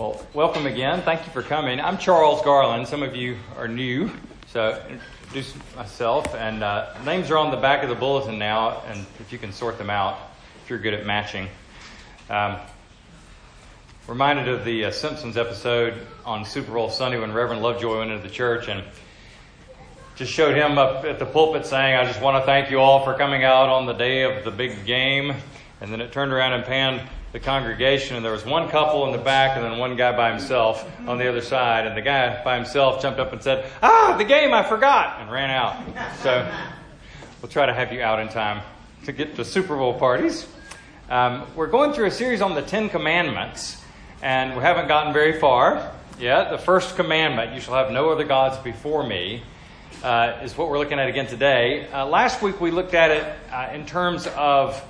Well, welcome again. Thank you for coming. I'm Charles Garland. Some of you are new, so introduce myself. And uh, names are on the back of the bulletin now, and if you can sort them out, if you're good at matching. Um, reminded of the uh, Simpsons episode on Super Bowl Sunday when Reverend Lovejoy went into the church and just showed him up at the pulpit saying, I just want to thank you all for coming out on the day of the big game. And then it turned around and panned the congregation, and there was one couple in the back and then one guy by himself on the other side. And the guy by himself jumped up and said, Ah, the game, I forgot, and ran out. So we'll try to have you out in time to get to Super Bowl parties. Um, we're going through a series on the Ten Commandments, and we haven't gotten very far yet. The first commandment, you shall have no other gods before me. Uh, is what we're looking at again today. Uh, last week we looked at it uh, in terms of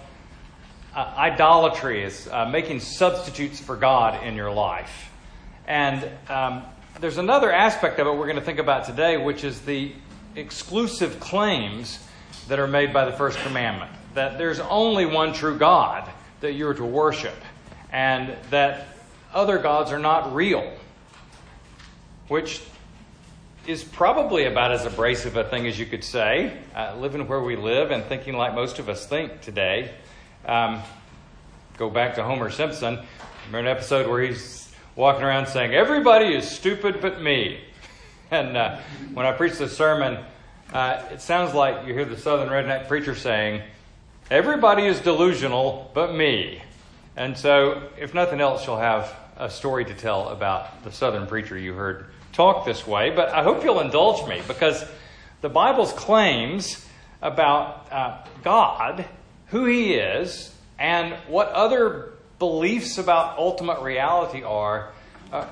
uh, idolatry is uh, making substitutes for God in your life. And um, there's another aspect of it we're going to think about today, which is the exclusive claims that are made by the first commandment that there's only one true God that you're to worship, and that other gods are not real, which is probably about as abrasive a thing as you could say, uh, living where we live and thinking like most of us think today. Um, go back to Homer Simpson. Remember an episode where he's walking around saying, Everybody is stupid but me. And uh, when I preach the sermon, uh, it sounds like you hear the southern redneck preacher saying, Everybody is delusional but me. And so, if nothing else, you'll have a story to tell about the southern preacher you heard talk this way. But I hope you'll indulge me because the Bible's claims about uh, God, who He is, and what other beliefs about ultimate reality are, uh,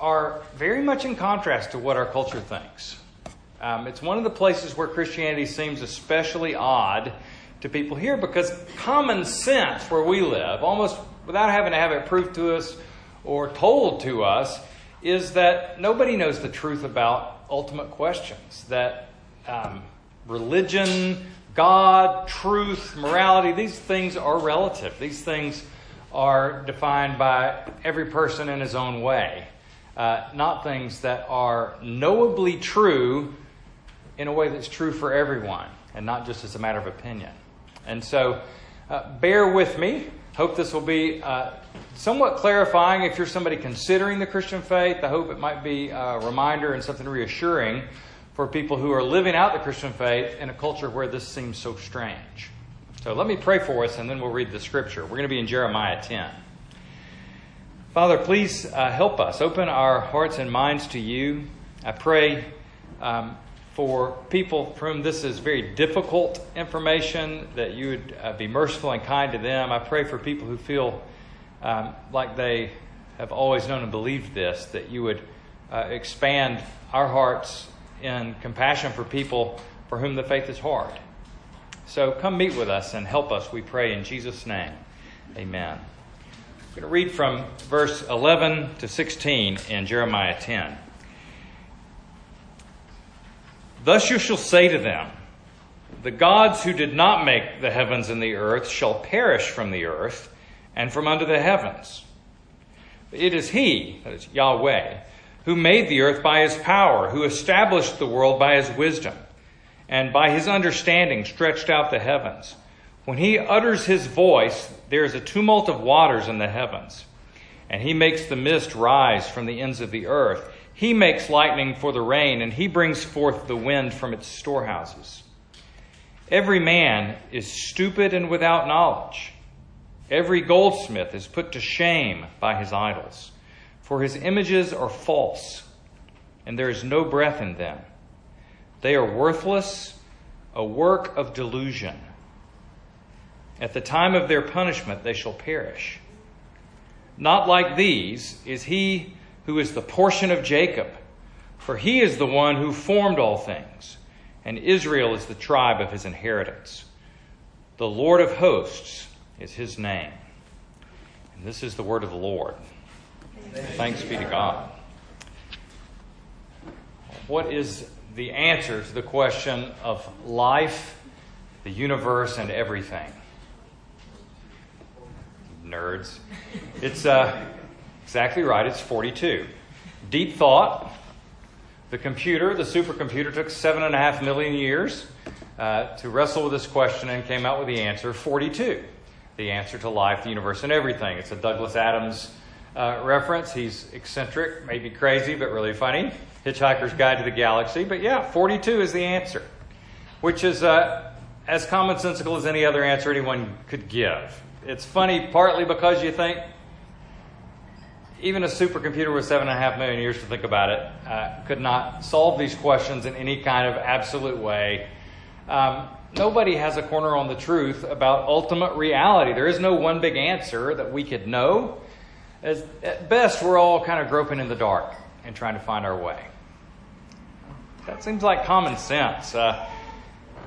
are very much in contrast to what our culture thinks. Um, it's one of the places where Christianity seems especially odd to people here because common sense where we live, almost without having to have it proved to us or told to us, is that nobody knows the truth about ultimate questions. That um, religion, God, truth, morality, these things are relative. These things are defined by every person in his own way, uh, not things that are knowably true in a way that's true for everyone and not just as a matter of opinion. And so, uh, bear with me. Hope this will be uh, somewhat clarifying if you're somebody considering the Christian faith. I hope it might be a reminder and something reassuring for people who are living out the Christian faith in a culture where this seems so strange. So let me pray for us and then we'll read the scripture. We're going to be in Jeremiah 10. Father, please uh, help us. Open our hearts and minds to you. I pray um, for people for whom this is very difficult information, that you would uh, be merciful and kind to them. I pray for people who feel um, like they have always known and believed this, that you would uh, expand our hearts in compassion for people for whom the faith is hard. So come meet with us and help us, we pray, in Jesus' name. Amen. I'm going to read from verse 11 to 16 in Jeremiah 10. Thus you shall say to them, The gods who did not make the heavens and the earth shall perish from the earth and from under the heavens. It is He, that is Yahweh, who made the earth by His power, who established the world by His wisdom, and by His understanding stretched out the heavens. When He utters His voice, there is a tumult of waters in the heavens, and He makes the mist rise from the ends of the earth. He makes lightning for the rain, and he brings forth the wind from its storehouses. Every man is stupid and without knowledge. Every goldsmith is put to shame by his idols, for his images are false, and there is no breath in them. They are worthless, a work of delusion. At the time of their punishment, they shall perish. Not like these is he who is the portion of Jacob, for he is the one who formed all things, and Israel is the tribe of his inheritance. The Lord of hosts is his name. And this is the word of the Lord. Thanks be to God. What is the answer to the question of life, the universe, and everything? Nerds. It's uh, Exactly right, it's 42. Deep thought. The computer, the supercomputer, took seven and a half million years uh, to wrestle with this question and came out with the answer 42. The answer to life, the universe, and everything. It's a Douglas Adams uh, reference. He's eccentric, maybe crazy, but really funny. Hitchhiker's Guide to the Galaxy. But yeah, 42 is the answer, which is uh, as commonsensical as any other answer anyone could give. It's funny partly because you think even a supercomputer with seven and a half million years to think about it uh, could not solve these questions in any kind of absolute way. Um, nobody has a corner on the truth about ultimate reality. There is no one big answer that we could know. As, at best, we're all kind of groping in the dark and trying to find our way. That seems like common sense. Uh,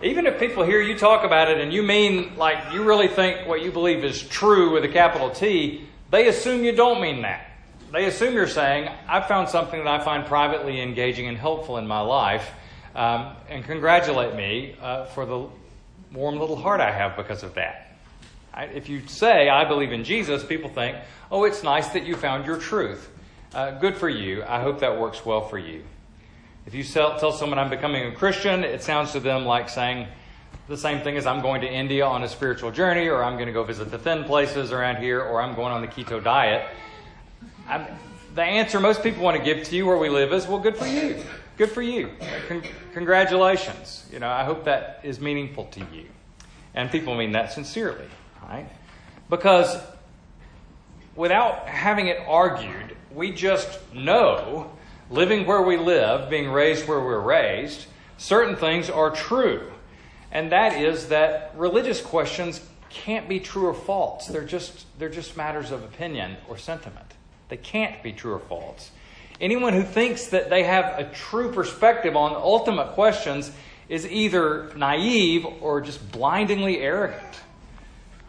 even if people hear you talk about it and you mean like you really think what you believe is true with a capital T, they assume you don't mean that. They assume you're saying, I found something that I find privately engaging and helpful in my life, um, and congratulate me uh, for the warm little heart I have because of that. I, if you say, I believe in Jesus, people think, oh, it's nice that you found your truth. Uh, good for you. I hope that works well for you. If you tell, tell someone I'm becoming a Christian, it sounds to them like saying the same thing as I'm going to India on a spiritual journey, or I'm going to go visit the thin places around here, or I'm going on the keto diet. I'm, the answer most people want to give to you where we live is, well, good for you. Good for you. Con- congratulations. You know, I hope that is meaningful to you. And people mean that sincerely, right? Because without having it argued, we just know living where we live, being raised where we're raised, certain things are true. And that is that religious questions can't be true or false. They're just, they're just matters of opinion or sentiment. They can't be true or false. Anyone who thinks that they have a true perspective on ultimate questions is either naive or just blindingly arrogant.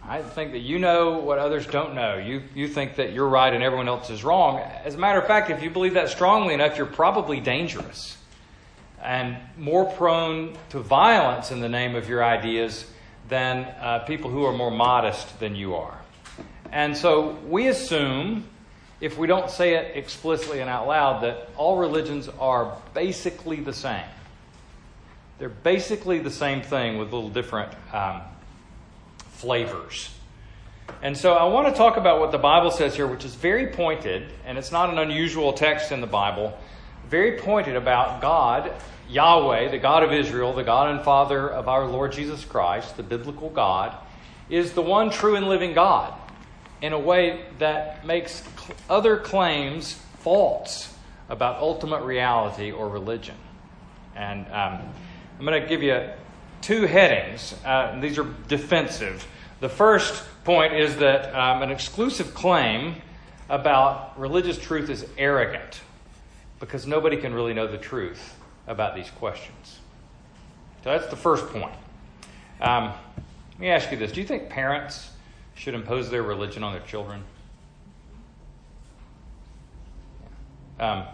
I think that you know what others don't know. You, you think that you're right and everyone else is wrong. As a matter of fact, if you believe that strongly enough, you're probably dangerous and more prone to violence in the name of your ideas than uh, people who are more modest than you are. And so we assume, if we don't say it explicitly and out loud, that all religions are basically the same. They're basically the same thing with little different um, flavors. And so I want to talk about what the Bible says here, which is very pointed, and it's not an unusual text in the Bible, very pointed about God, Yahweh, the God of Israel, the God and Father of our Lord Jesus Christ, the biblical God, is the one true and living God in a way that makes other claims false about ultimate reality or religion. And um, I'm going to give you two headings. Uh, these are defensive. The first point is that um, an exclusive claim about religious truth is arrogant because nobody can really know the truth about these questions. So that's the first point. Um, let me ask you this Do you think parents should impose their religion on their children? Um,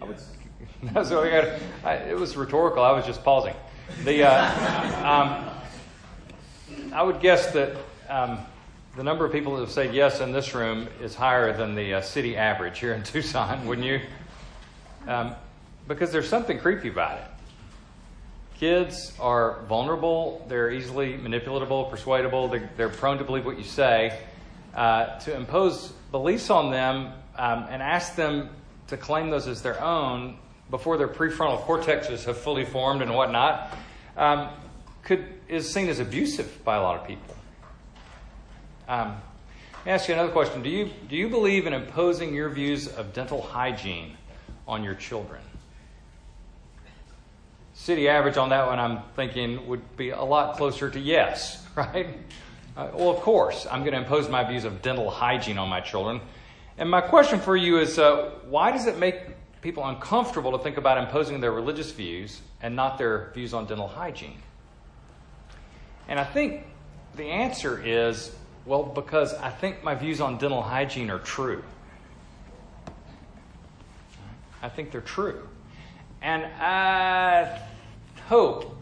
I would, so I it was rhetorical. I was just pausing. The, uh, um, I would guess that um, the number of people that have said yes in this room is higher than the uh, city average here in Tucson, wouldn't you? Um, because there's something creepy about it. Kids are vulnerable, they're easily manipulatable, persuadable, they're, they're prone to believe what you say. Uh, to impose beliefs on them um, and ask them to claim those as their own before their prefrontal cortexes have fully formed and whatnot, um, could, is seen as abusive by a lot of people. Um, let me ask you another question. Do you, do you believe in imposing your views of dental hygiene on your children? City average on that one, I'm thinking, would be a lot closer to yes, right? Uh, well, of course, I'm going to impose my views of dental hygiene on my children. And my question for you is uh, why does it make people uncomfortable to think about imposing their religious views and not their views on dental hygiene? And I think the answer is well, because I think my views on dental hygiene are true. I think they're true. And I hope,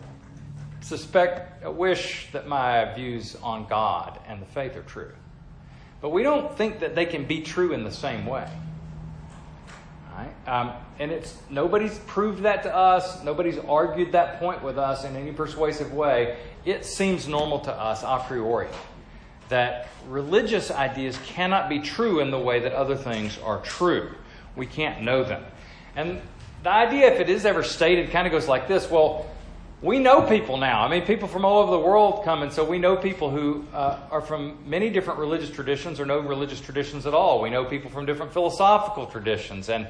suspect, wish that my views on God and the faith are true. but we don't think that they can be true in the same way. Right? Um, and it's nobody's proved that to us. Nobody's argued that point with us in any persuasive way. It seems normal to us a priori that religious ideas cannot be true in the way that other things are true. We can't know them. And the idea, if it is ever stated, kind of goes like this well, we know people now. I mean, people from all over the world come, and so we know people who uh, are from many different religious traditions or no religious traditions at all. We know people from different philosophical traditions, and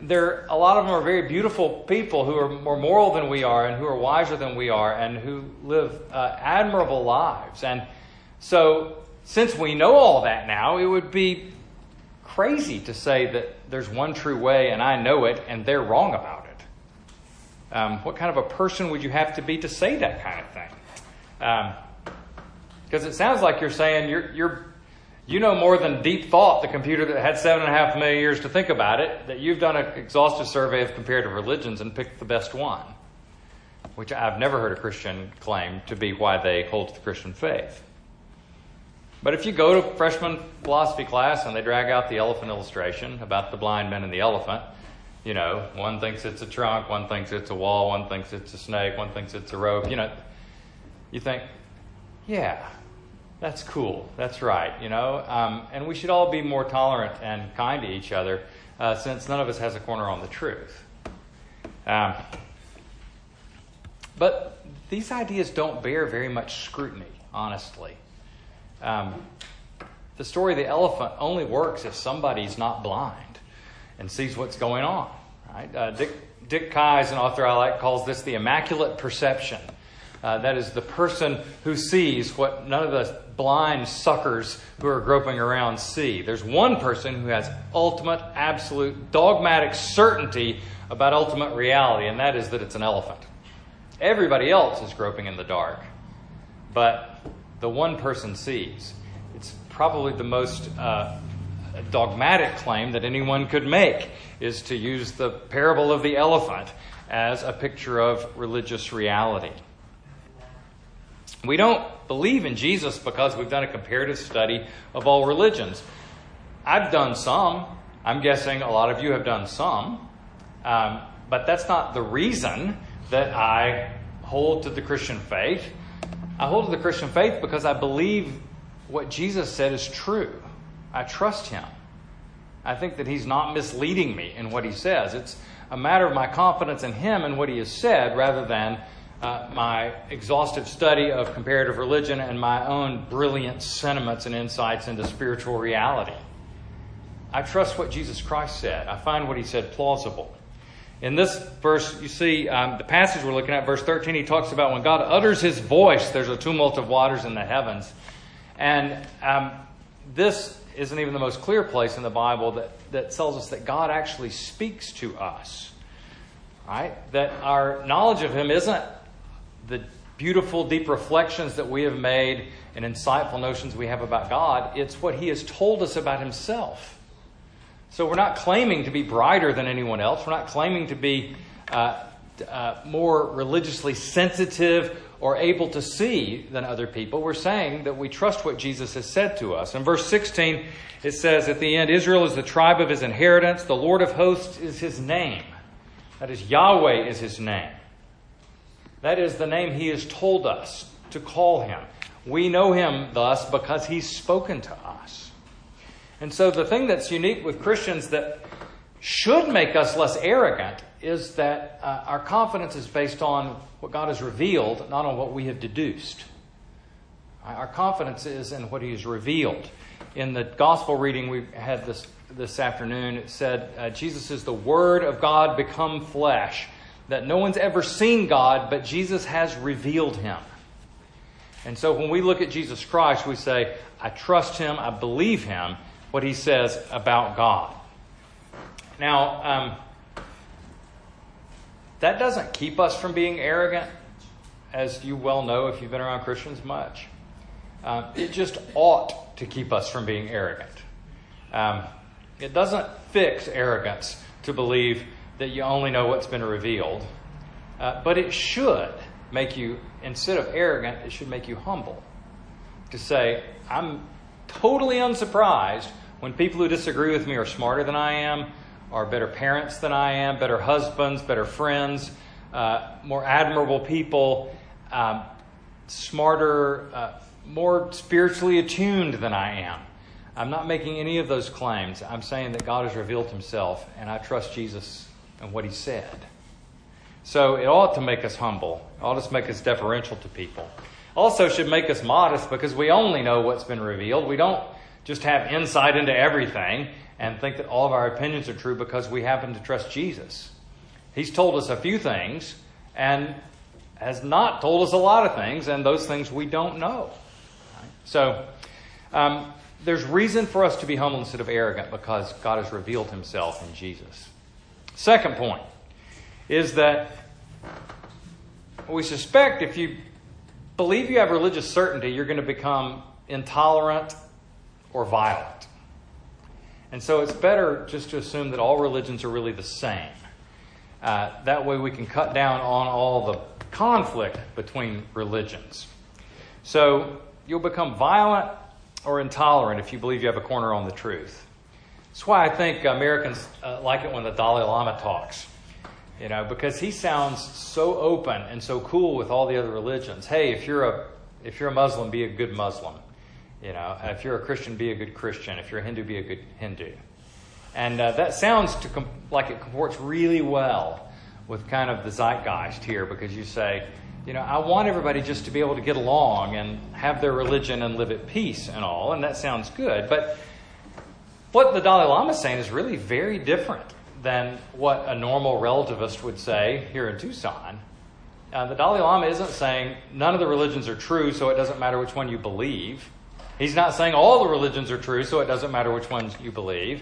there a lot of them are very beautiful people who are more moral than we are, and who are wiser than we are, and who live uh, admirable lives. And so, since we know all that now, it would be crazy to say that there's one true way and I know it and they're wrong about it. Um, what kind of a person would you have to be to say that kind of thing? Because um, it sounds like you're saying you're, you're, you know more than deep thought, the computer that had seven and a half million years to think about it, that you've done an exhaustive survey of comparative religions and picked the best one, which I've never heard a Christian claim to be why they hold to the Christian faith. But if you go to freshman philosophy class and they drag out the elephant illustration about the blind men and the elephant, you know, one thinks it's a trunk, one thinks it's a wall, one thinks it's a snake, one thinks it's a rope, you know, you think, yeah, that's cool. That's right, you know. Um, and we should all be more tolerant and kind to each other uh, since none of us has a corner on the truth. Um, but these ideas don't bear very much scrutiny, honestly. Um, the story of the elephant only works if somebody's not blind and sees what's going on. Right? Uh, Dick, Dick Keyes, an author I like, calls this the immaculate perception. Uh, that is the person who sees what none of the blind suckers who are groping around see. There's one person who has ultimate, absolute, dogmatic certainty about ultimate reality, and that is that it's an elephant. Everybody else is groping in the dark. But the one person sees. It's probably the most uh, dogmatic claim that anyone could make is to use the parable of the elephant as a picture of religious reality. We don't believe in Jesus because we've done a comparative study of all religions. I've done some. I'm guessing a lot of you have done some. Um, but that's not the reason that I hold to the Christian faith. I hold to the Christian faith because I believe what Jesus said is true. I trust him. I think that he's not misleading me in what he says. It's a matter of my confidence in him and what he has said rather than uh, my exhaustive study of comparative religion and my own brilliant sentiments and insights into spiritual reality. I trust what Jesus Christ said. I find what he said plausible. In this verse, you see um, the passage we're looking at, verse 13, he talks about when God utters his voice, there's a tumult of waters in the heavens. And um, this isn't even the most clear place in the Bible that, that tells us that God actually speaks to us. Right? That our knowledge of him isn't the beautiful, deep reflections that we have made and insightful notions we have about God, it's what he has told us about himself. So we're not claiming to be brighter than anyone else. We're not claiming to be uh, uh, more religiously sensitive or able to see than other people. We're saying that we trust what Jesus has said to us. In verse 16, it says at the end Israel is the tribe of his inheritance, the Lord of hosts is his name. That is, Yahweh is his name. That is the name he has told us to call him. We know him thus because he's spoken to us. And so the thing that's unique with Christians that should make us less arrogant is that uh, our confidence is based on what God has revealed, not on what we have deduced. Our confidence is in what He has revealed. In the gospel reading we had this, this afternoon, it said, uh, Jesus is the Word of God become flesh, that no one's ever seen God, but Jesus has revealed Him. And so when we look at Jesus Christ, we say, I trust Him, I believe Him, what he says about God. Now, um, that doesn't keep us from being arrogant, as you well know if you've been around Christians much. Um, it just ought to keep us from being arrogant. Um, it doesn't fix arrogance to believe that you only know what's been revealed, uh, but it should make you, instead of arrogant, it should make you humble. To say, I'm totally unsurprised when people who disagree with me are smarter than I am, are better parents than I am, better husbands, better friends, uh, more admirable people, um, smarter, uh, more spiritually attuned than I am. I'm not making any of those claims. I'm saying that God has revealed himself, and I trust Jesus and what he said. So it ought to make us humble. It ought to make us deferential to people. Also should make us modest because we only know what's been revealed. We don't just have insight into everything and think that all of our opinions are true because we happen to trust Jesus. He's told us a few things and has not told us a lot of things, and those things we don't know. So, um, there's reason for us to be humble instead of arrogant because God has revealed himself in Jesus. Second point is that we suspect if you believe you have religious certainty, you're going to become intolerant or violent. And so it's better just to assume that all religions are really the same. Uh, that way we can cut down on all the conflict between religions. So you'll become violent or intolerant if you believe you have a corner on the truth. That's why I think Americans uh, like it when the Dalai Lama talks. You know, because he sounds so open and so cool with all the other religions. Hey, if you're a if you're a Muslim, be a good Muslim. You know, if you're a Christian, be a good Christian. If you're a Hindu, be a good Hindu. And uh, that sounds com- like it comports really well with kind of the zeitgeist here because you say, you know, I want everybody just to be able to get along and have their religion and live at peace and all, and that sounds good. But what the Dalai Lama is saying is really very different than what a normal relativist would say here in Tucson. Uh, the Dalai Lama isn't saying none of the religions are true, so it doesn't matter which one you believe. He's not saying all the religions are true, so it doesn't matter which ones you believe.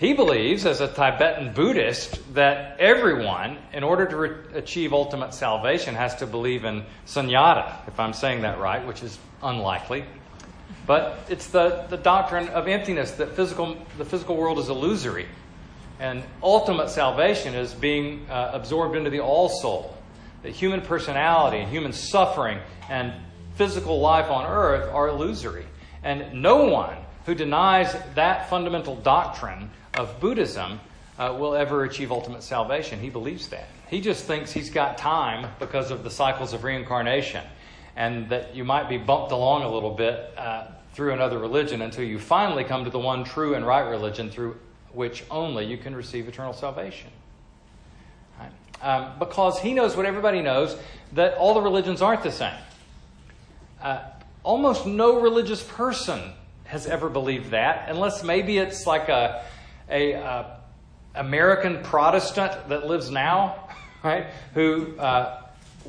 He believes, as a Tibetan Buddhist, that everyone, in order to re- achieve ultimate salvation, has to believe in sunyata, if I'm saying that right, which is unlikely. But it's the, the doctrine of emptiness that physical, the physical world is illusory. And ultimate salvation is being uh, absorbed into the all soul. That human personality and human suffering and physical life on earth are illusory. And no one who denies that fundamental doctrine of Buddhism uh, will ever achieve ultimate salvation. He believes that. He just thinks he's got time because of the cycles of reincarnation and that you might be bumped along a little bit uh, through another religion until you finally come to the one true and right religion through which only you can receive eternal salvation. Um, because he knows what everybody knows that all the religions aren't the same. Uh, almost no religious person has ever believed that, unless maybe it's like a a uh, American Protestant that lives now, right, who uh,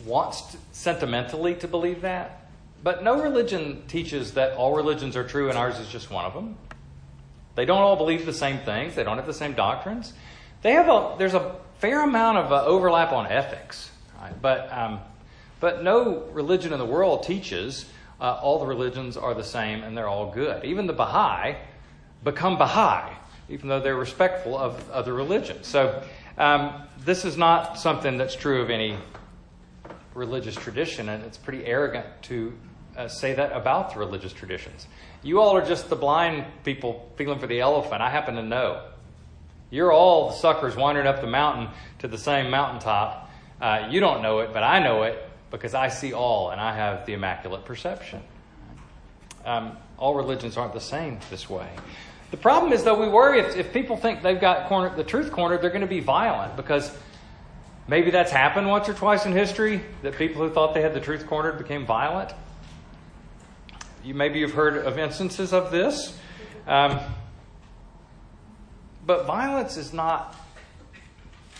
wants to, sentimentally to believe that. But no religion teaches that all religions are true and ours is just one of them. They don't all believe the same things. They don't have the same doctrines. They have a there's a fair amount of uh, overlap on ethics, right? but um, but no religion in the world teaches uh, all the religions are the same and they're all good. Even the Baha'i become Baha'i even though they're respectful of other religions. So, um, this is not something that's true of any religious tradition, and it's pretty arrogant to uh, say that about the religious traditions. You all are just the blind people feeling for the elephant. I happen to know. You're all the suckers wandering up the mountain to the same mountaintop. Uh, you don't know it, but I know it because I see all and I have the immaculate perception. Um, all religions aren't the same this way. The problem is, though, we worry if, if people think they've got the truth cornered, they're going to be violent because maybe that's happened once or twice in history that people who thought they had the truth cornered became violent. You, maybe you've heard of instances of this. Um, but violence is not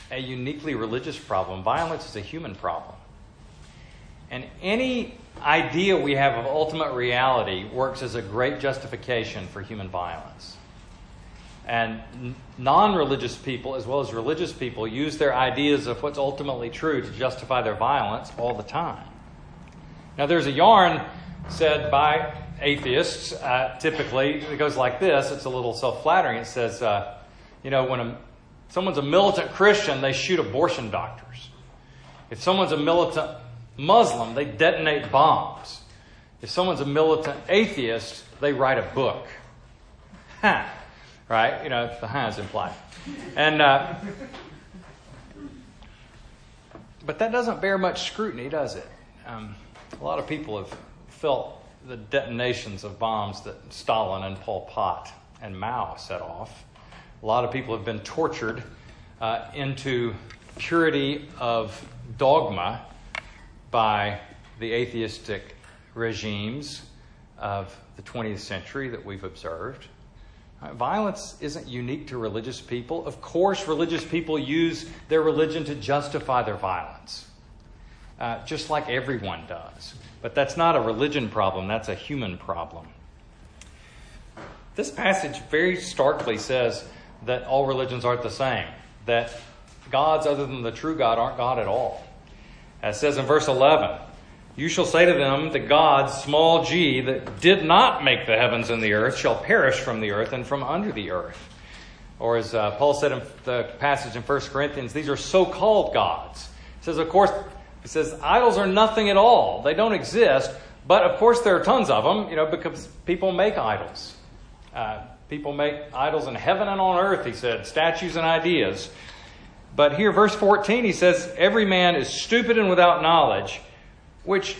a uniquely religious problem, violence is a human problem. And any idea we have of ultimate reality works as a great justification for human violence. And non religious people, as well as religious people, use their ideas of what's ultimately true to justify their violence all the time. Now, there's a yarn said by atheists, uh, typically, it goes like this it's a little self flattering. It says, uh, you know, when a, someone's a militant Christian, they shoot abortion doctors. If someone's a militant Muslim, they detonate bombs. If someone's a militant atheist, they write a book. Huh. Right? You know, the huh is implied. And, uh, but that doesn't bear much scrutiny, does it? Um, a lot of people have felt the detonations of bombs that Stalin and Pol Pot and Mao set off. A lot of people have been tortured uh, into purity of dogma by the atheistic regimes of the 20th century that we've observed. Uh, violence isn't unique to religious people. Of course, religious people use their religion to justify their violence, uh, just like everyone does. But that's not a religion problem, that's a human problem. This passage very starkly says that all religions aren't the same, that gods other than the true God aren't God at all. As says in verse 11, you shall say to them, The gods, small g, that did not make the heavens and the earth, shall perish from the earth and from under the earth. Or as uh, Paul said in the passage in 1 Corinthians, these are so called gods. He says, of course, he says, idols are nothing at all. They don't exist. But of course, there are tons of them, you know, because people make idols. Uh, people make idols in heaven and on earth, he said, statues and ideas. But here, verse 14, he says, Every man is stupid and without knowledge, which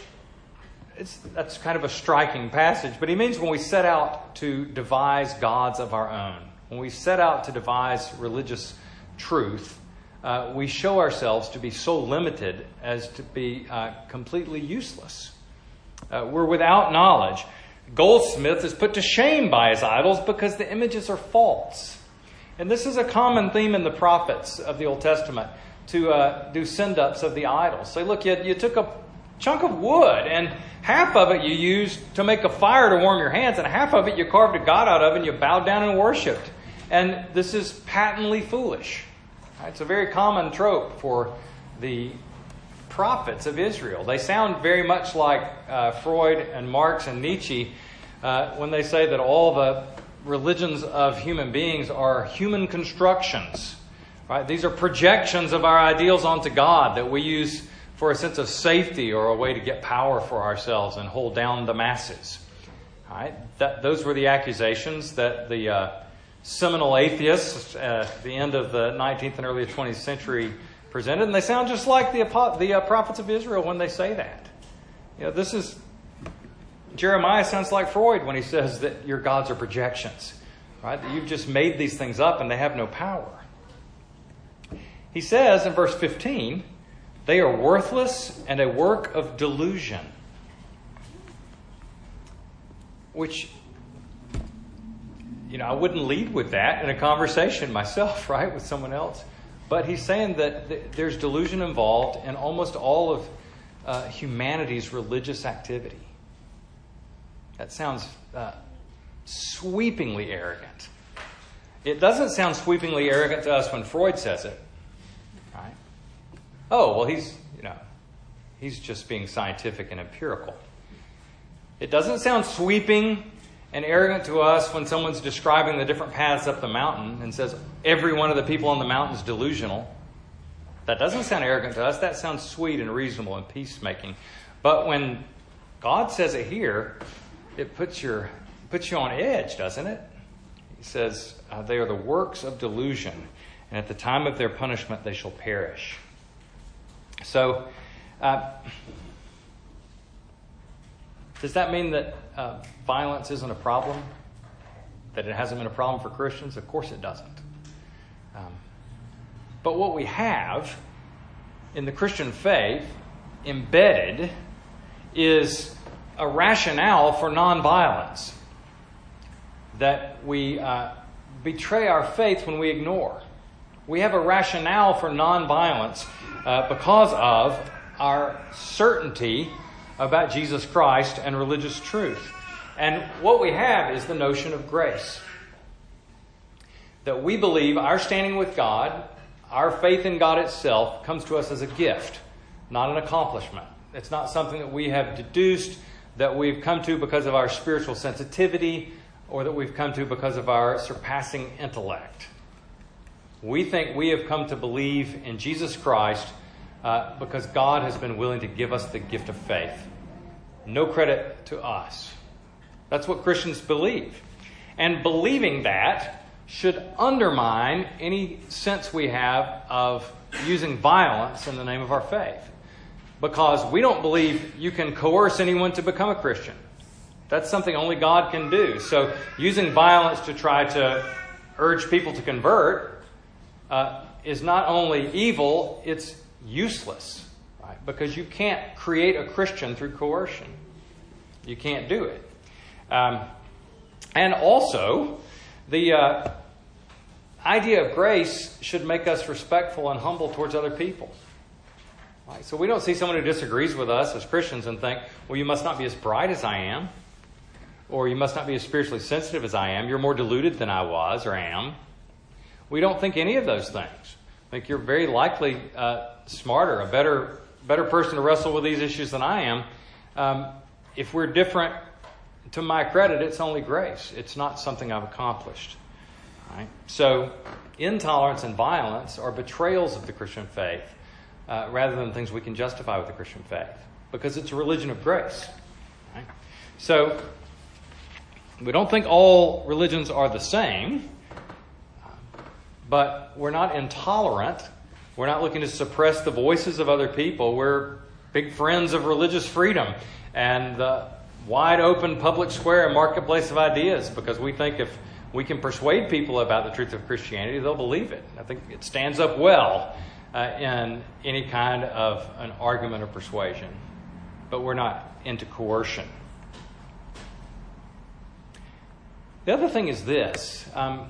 that's kind of a striking passage, but he means when we set out to devise gods of our own, when we set out to devise religious truth, uh, we show ourselves to be so limited as to be uh, completely useless. Uh, we're without knowledge. Goldsmith is put to shame by his idols because the images are false. And this is a common theme in the prophets of the Old Testament to uh, do send ups of the idols. Say, look, you, you took a chunk of wood, and half of it you used to make a fire to warm your hands, and half of it you carved a god out of, and you bowed down and worshipped. And this is patently foolish. It's a very common trope for the prophets of Israel. They sound very much like uh, Freud and Marx and Nietzsche uh, when they say that all the religions of human beings are human constructions. Right? These are projections of our ideals onto God that we use for a sense of safety or a way to get power for ourselves and hold down the masses. Right? That, those were the accusations that the uh, seminal atheists at the end of the 19th and early 20th century presented, and they sound just like the, the uh, prophets of Israel when they say that. You know, this is Jeremiah sounds like Freud when he says that your gods are projections, right? That you've just made these things up and they have no power. He says in verse 15, they are worthless and a work of delusion. Which, you know, I wouldn't lead with that in a conversation myself, right, with someone else. But he's saying that there's delusion involved in almost all of uh, humanity's religious activity. That sounds uh, sweepingly arrogant. It doesn't sound sweepingly arrogant to us when Freud says it. Right? Oh, well, he's, you know, he's just being scientific and empirical. It doesn't sound sweeping and arrogant to us when someone's describing the different paths up the mountain and says every one of the people on the mountain is delusional. That doesn't sound arrogant to us. That sounds sweet and reasonable and peacemaking. But when God says it here, it puts, your, puts you on edge, doesn't it? He says, uh, They are the works of delusion, and at the time of their punishment they shall perish. So, uh, does that mean that uh, violence isn't a problem? That it hasn't been a problem for Christians? Of course it doesn't. Um, but what we have in the Christian faith embedded is a rationale for nonviolence that we uh, betray our faith when we ignore. We have a rationale for nonviolence uh, because of our certainty about Jesus Christ and religious truth. And what we have is the notion of grace. That we believe our standing with God, our faith in God itself, comes to us as a gift, not an accomplishment. It's not something that we have deduced that we've come to because of our spiritual sensitivity or that we've come to because of our surpassing intellect. We think we have come to believe in Jesus Christ uh, because God has been willing to give us the gift of faith. no credit to us. That's what Christians believe. And believing that should undermine any sense we have of using violence in the name of our faith. Because we don't believe you can coerce anyone to become a Christian. That's something only God can do. So using violence to try to urge people to convert uh, is not only evil, it's useless, right? Because you can't create a Christian through coercion. You can't do it. Um, and also, the uh, idea of grace should make us respectful and humble towards other people. Right? So we don't see someone who disagrees with us as Christians and think, well, you must not be as bright as I am, or you must not be as spiritually sensitive as I am. You're more deluded than I was or am. We don't think any of those things. I think you're very likely uh, smarter, a better, better person to wrestle with these issues than I am. Um, if we're different, to my credit, it's only grace. It's not something I've accomplished. Right? So, intolerance and violence are betrayals of the Christian faith uh, rather than things we can justify with the Christian faith because it's a religion of grace. Right? So, we don't think all religions are the same, but we're not intolerant. We're not looking to suppress the voices of other people. We're big friends of religious freedom and the wide open public square and marketplace of ideas because we think if we can persuade people about the truth of Christianity, they'll believe it. I think it stands up well uh, in any kind of an argument or persuasion. But we're not into coercion. The other thing is this. Um,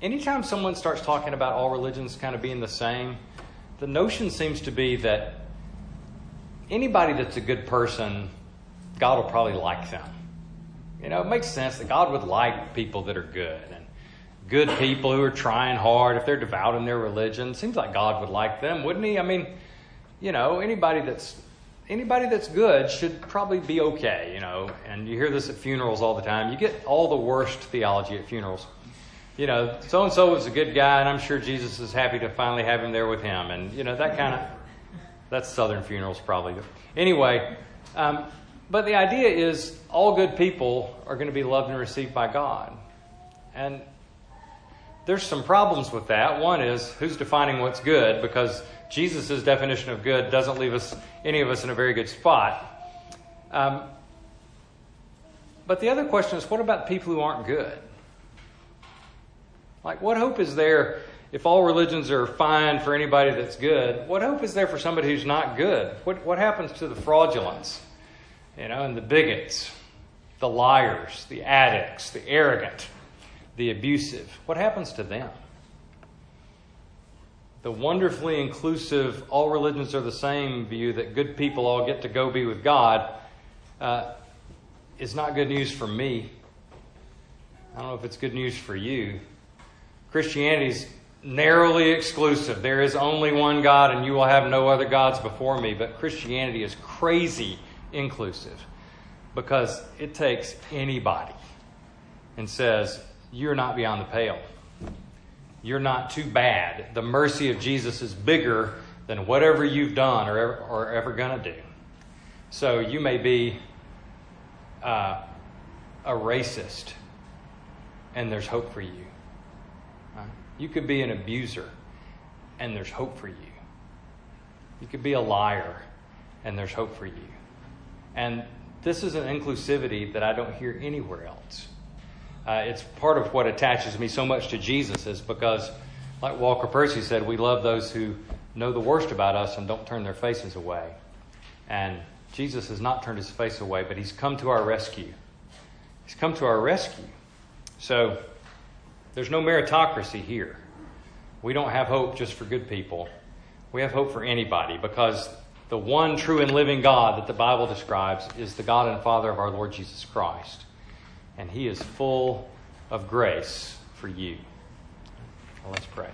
anytime someone starts talking about all religions kind of being the same, the notion seems to be that anybody that's a good person, God will probably like them. You know, it makes sense that God would like people that are good good people who are trying hard. If they're devout in their religion, seems like God would like them, wouldn't He? I mean, you know, anybody that's anybody that's good should probably be okay. You know, and you hear this at funerals all the time. You get all the worst theology at funerals. You know, so and so was a good guy, and I'm sure Jesus is happy to finally have him there with him, and you know that kind of that's Southern funerals, probably. Anyway, um, but the idea is all good people are going to be loved and received by God. And there's some problems with that. One is who's defining what's good because Jesus' definition of good doesn't leave us, any of us, in a very good spot. Um, but the other question is what about people who aren't good? Like, what hope is there if all religions are fine for anybody that's good, what hope is there for somebody who's not good? What, what happens to the fraudulence, you know, and the bigots, the liars, the addicts, the arrogant, the abusive? What happens to them? The wonderfully inclusive, all religions are the same view that good people all get to go be with God uh, is not good news for me. I don't know if it's good news for you. Christianity's narrowly exclusive. There is only one God, and you will have no other gods before me. But Christianity is crazy inclusive because it takes anybody and says, You're not beyond the pale. You're not too bad. The mercy of Jesus is bigger than whatever you've done or ever, or ever going to do. So you may be uh, a racist, and there's hope for you. You could be an abuser, and there's hope for you. You could be a liar, and there's hope for you. And this is an inclusivity that I don't hear anywhere else. Uh, it's part of what attaches me so much to Jesus, is because, like Walker Percy said, we love those who know the worst about us and don't turn their faces away. And Jesus has not turned his face away, but he's come to our rescue. He's come to our rescue. So, there's no meritocracy here. We don't have hope just for good people. We have hope for anybody because the one true and living God that the Bible describes is the God and Father of our Lord Jesus Christ. And He is full of grace for you. Well, let's pray.